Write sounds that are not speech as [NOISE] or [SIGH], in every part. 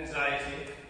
anxiety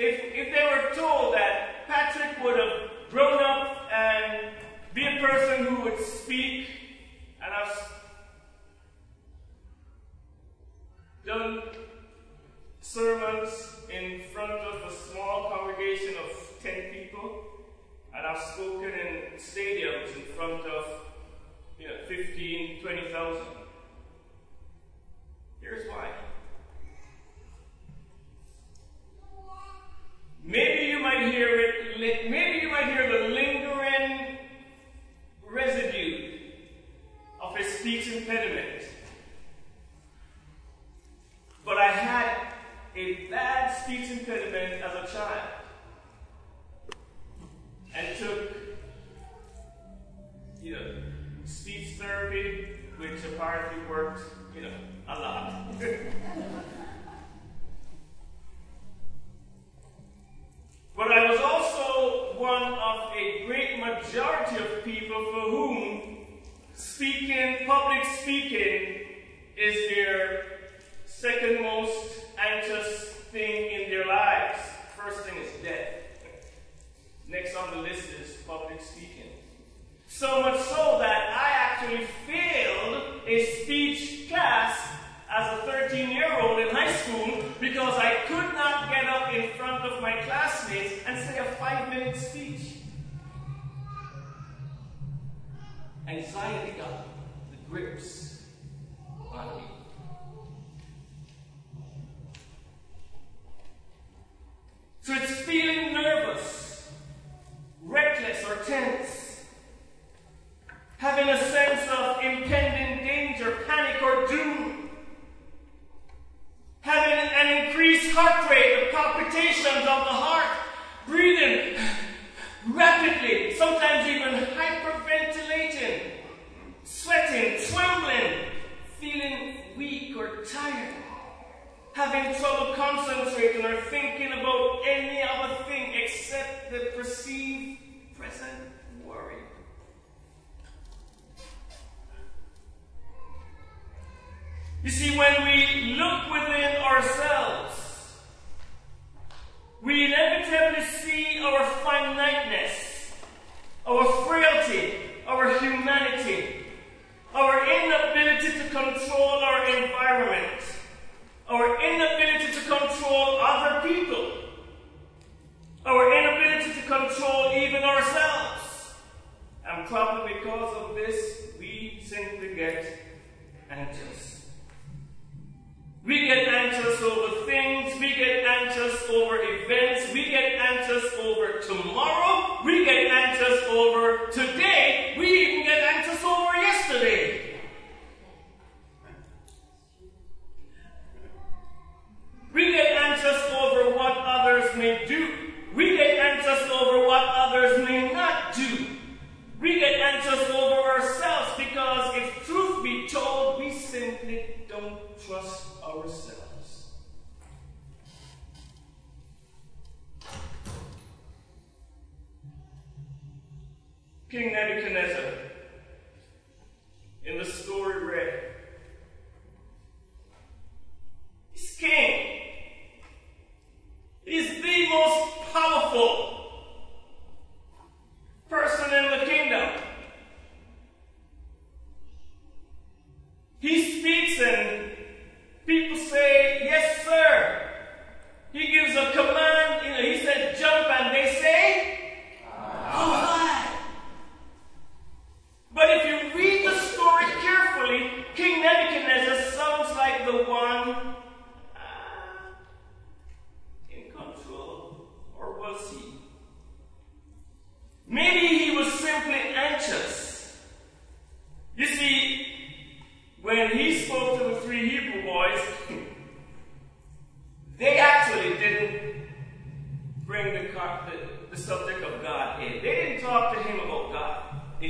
if, if they were told that Patrick would have grown up and be a person who would speak, and I've done sermons in front of a small congregation of 10 people, and I've spoken in stadiums in front of you know, 15, 20,000. Here's why. Maybe you might hear it, maybe you might hear the lingering residue of his speech impediment. But I had a bad speech impediment as a child. speech. Uh, anxiety got the grips on. You see, when we look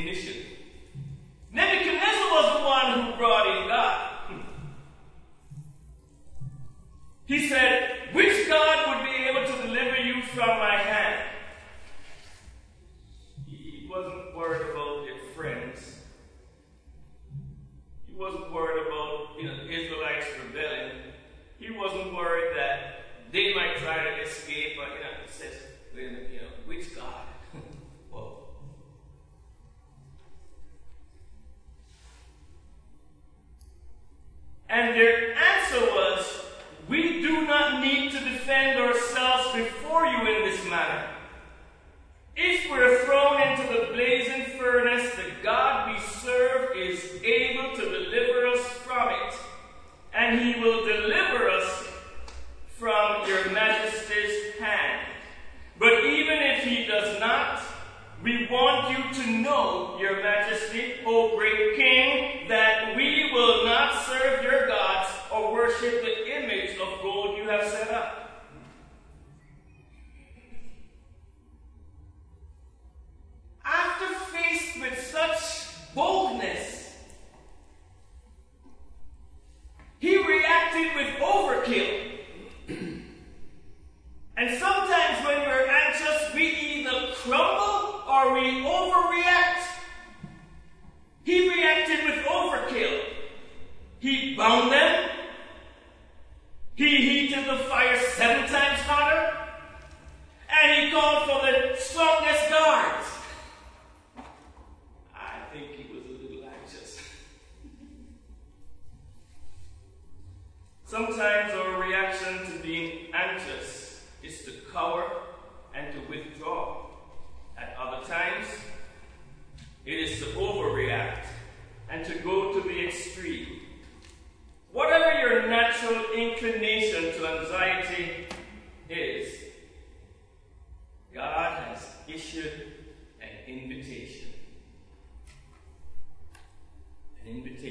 initial invitation.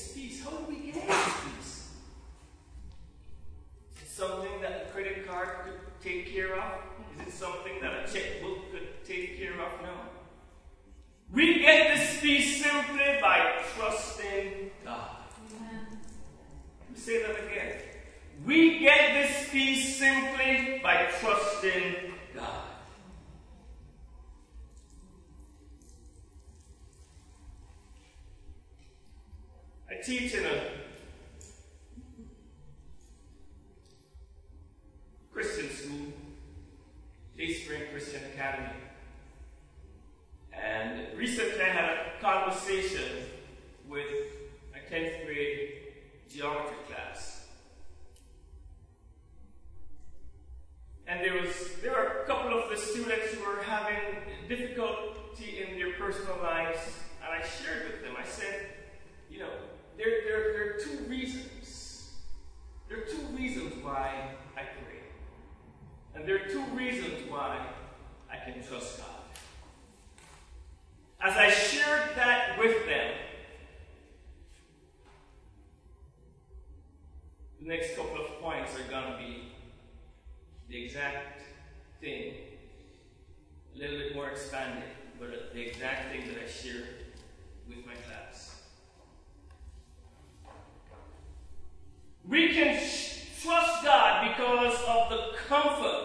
this peace? How do we get this peace? Is it something that a credit card could take care of? Is it something that a checkbook could take care of? No. We get this peace simply by trusting God. Let me say that again. We get this peace simply by trusting teaching us. Christian school, Day Spring Christian Academy. And recently I had a conversation with a 10th grade geometry class. reasons. There are two reasons why I pray. And there are two reasons why I can trust God. As I shared that with them, the next couple of points are going to be the exact thing, a little bit more expanded, but the exact thing that I shared with my class. We can trust God because of the comfort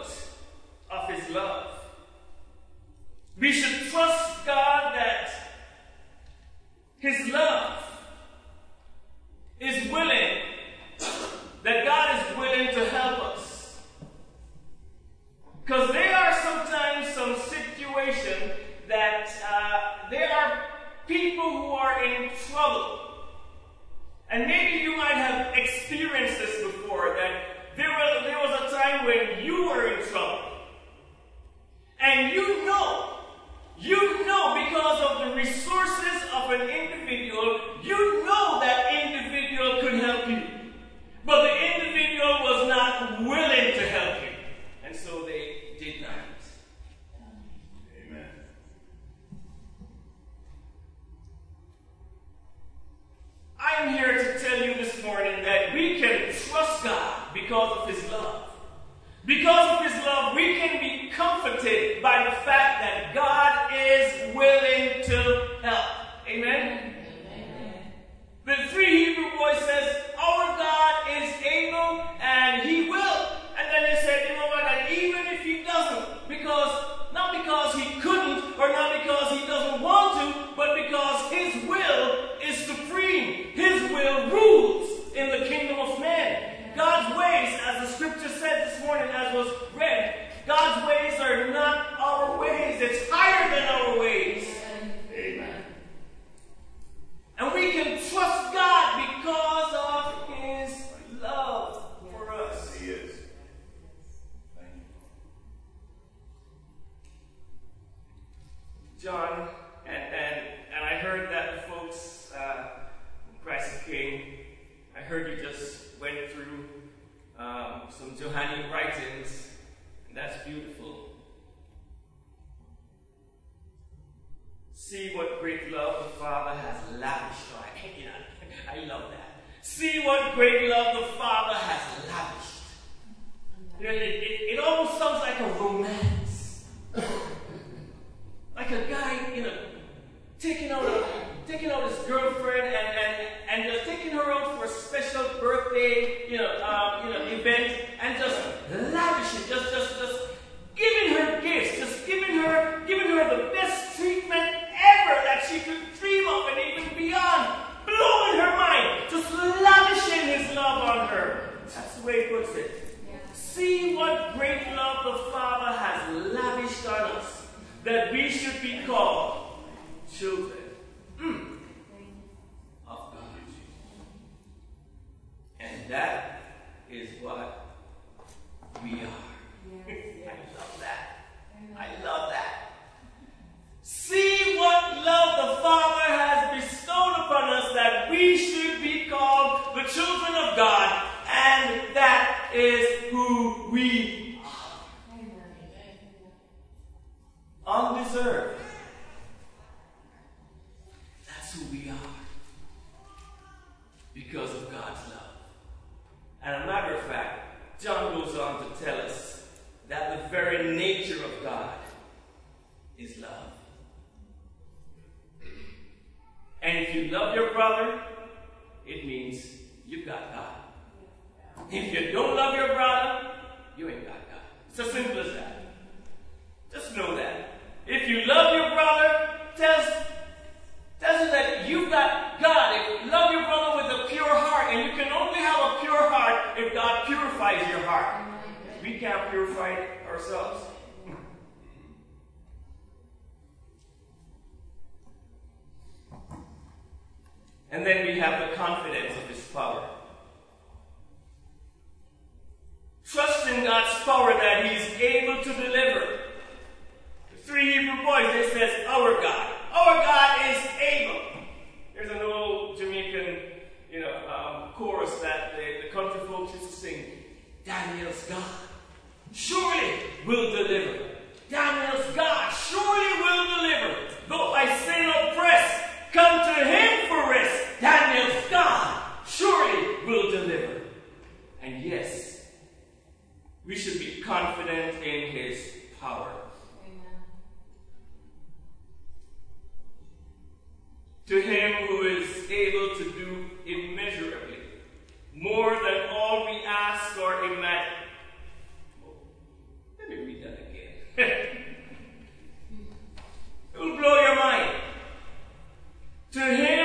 this morning, as was read, God's ways are not our ways. It's higher than our ways. Amen. And we can trust God because of His love for us. He is. Thank you. John, and, and, and I heard that the folks, uh, Christ the King, I heard you just went through um, some Johannine writings, and that's beautiful. See what great love the Father has lavished on. You know, I love that. See what great love the Father has lavished. You know, it, it, it almost sounds like a romance. like a guy, you know, taking out a, taking out his girlfriend and, and, and taking her out for a special birthday, you know, um, you know, event, and just lavishing, just, just, just giving her gifts, just giving her, giving her the best treatment ever that she could dream of and even beyond, blowing her mind, just lavishing his love on her. That's the way he puts it. See what great love the Father has lavished on us, that we should be called children mm, of God. And that is what we are. I love that. I love that. See what love the Father has bestowed upon us that we should be called the children of God, and that is who we are. Undeserved. That's who we are. Because of God's love. And a matter of fact, John goes on to tell us that the very nature of God is love. And if you love your brother, it means you've got God. If you don't love your brother, you ain't got God. It's as simple as that. Just know that. If you love your brother, tells, tells you that you've got God. If you love your brother with a pure heart, and you can only have a pure heart if God purifies your heart. We can't purify ourselves. [LAUGHS] And then we have the confidence of His power. Trust in God's power that He's able to deliver. The three Hebrew boys, they says, our God. Our God is able. There's an old Jamaican, you know, um, chorus that the, the country folks used to sing. Daniel's God surely will deliver. Daniel's God surely will deliver. Though I sin oppressed, come to him for rest. Daniel's God surely will deliver. And yes, we should be confident in his power. To him who is able to do immeasurably more than all we ask or imagine. Let me read that again. [LAUGHS] it will blow your mind. To him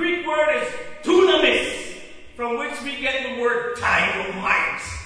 Greek word is dunamis, from which we get the word dynamite.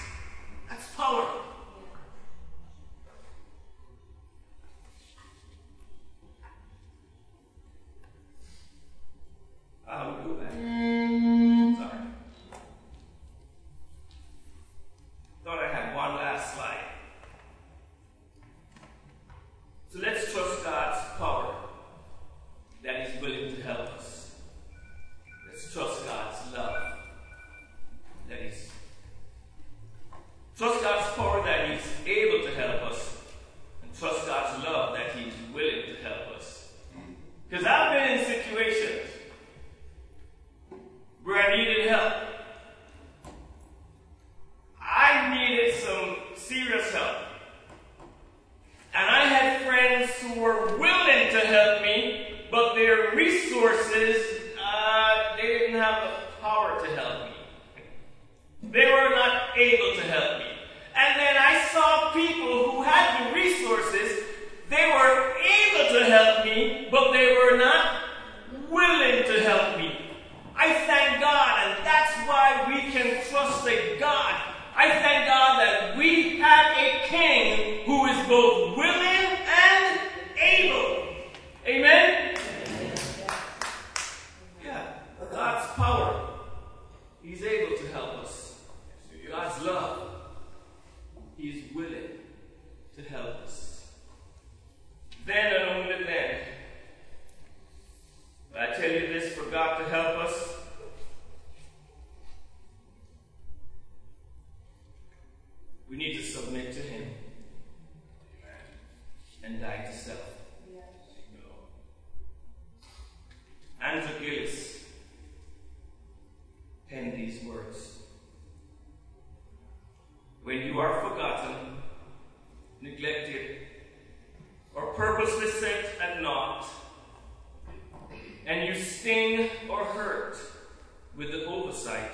Oversight.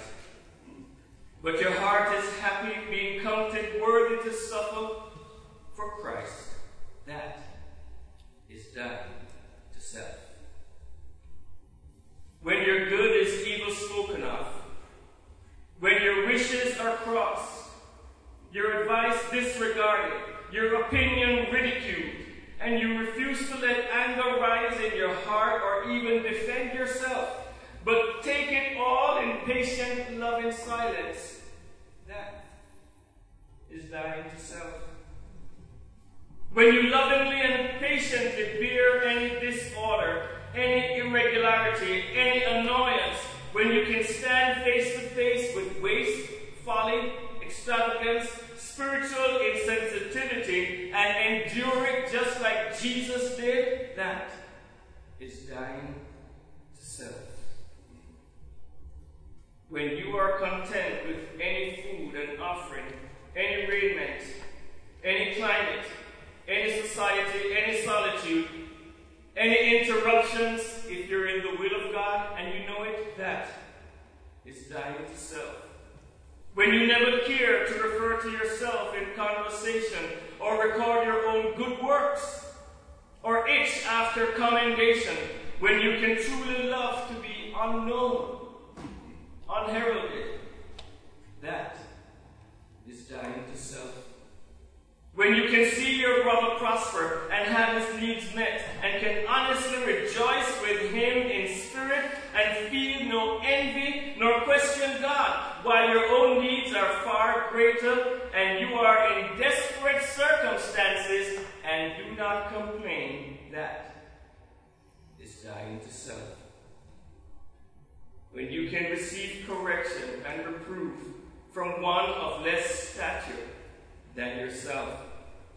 But your heart is happy being counted worthy to suffer for Christ. That is dying to self. When your good is evil spoken of, when your wishes are crossed, your advice disregarded, your opinion ridiculed, and you refuse to let anger rise in your heart or even defend yourself, but take it all in patient, loving silence, that is dying to self. When you lovingly and patiently bear any disorder, any irregularity, any annoyance, when you can stand face to face with waste, folly, extravagance, spiritual insensitivity, and endure it just like Jesus did, that is dying to self. When you are content with any food and offering, any raiment, any climate, any society, any solitude, any interruptions, if you're in the will of God and you know it, that is dying to self. When you never care to refer to yourself in conversation or record your own good works or itch after commendation, when you can truly love to be unknown, unheralded, that is dying to self. When you can see your brother prosper and have his needs met, and can honestly rejoice with him in spirit and feel no envy nor question God, while your own needs are far greater and you are in desperate circumstances and do not complain, that is dying to self. When you can receive correction and reproof from one of less stature, than yourself,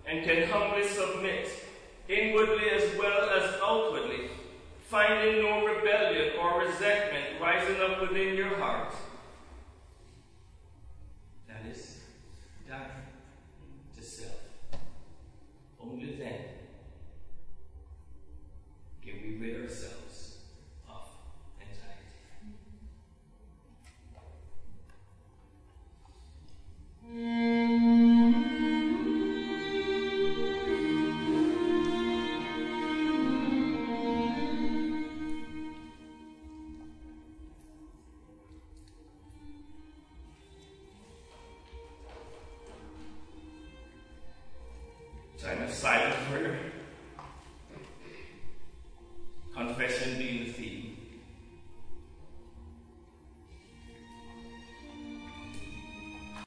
and can humbly submit, inwardly as well as outwardly, finding no rebellion or resentment rising up within your heart.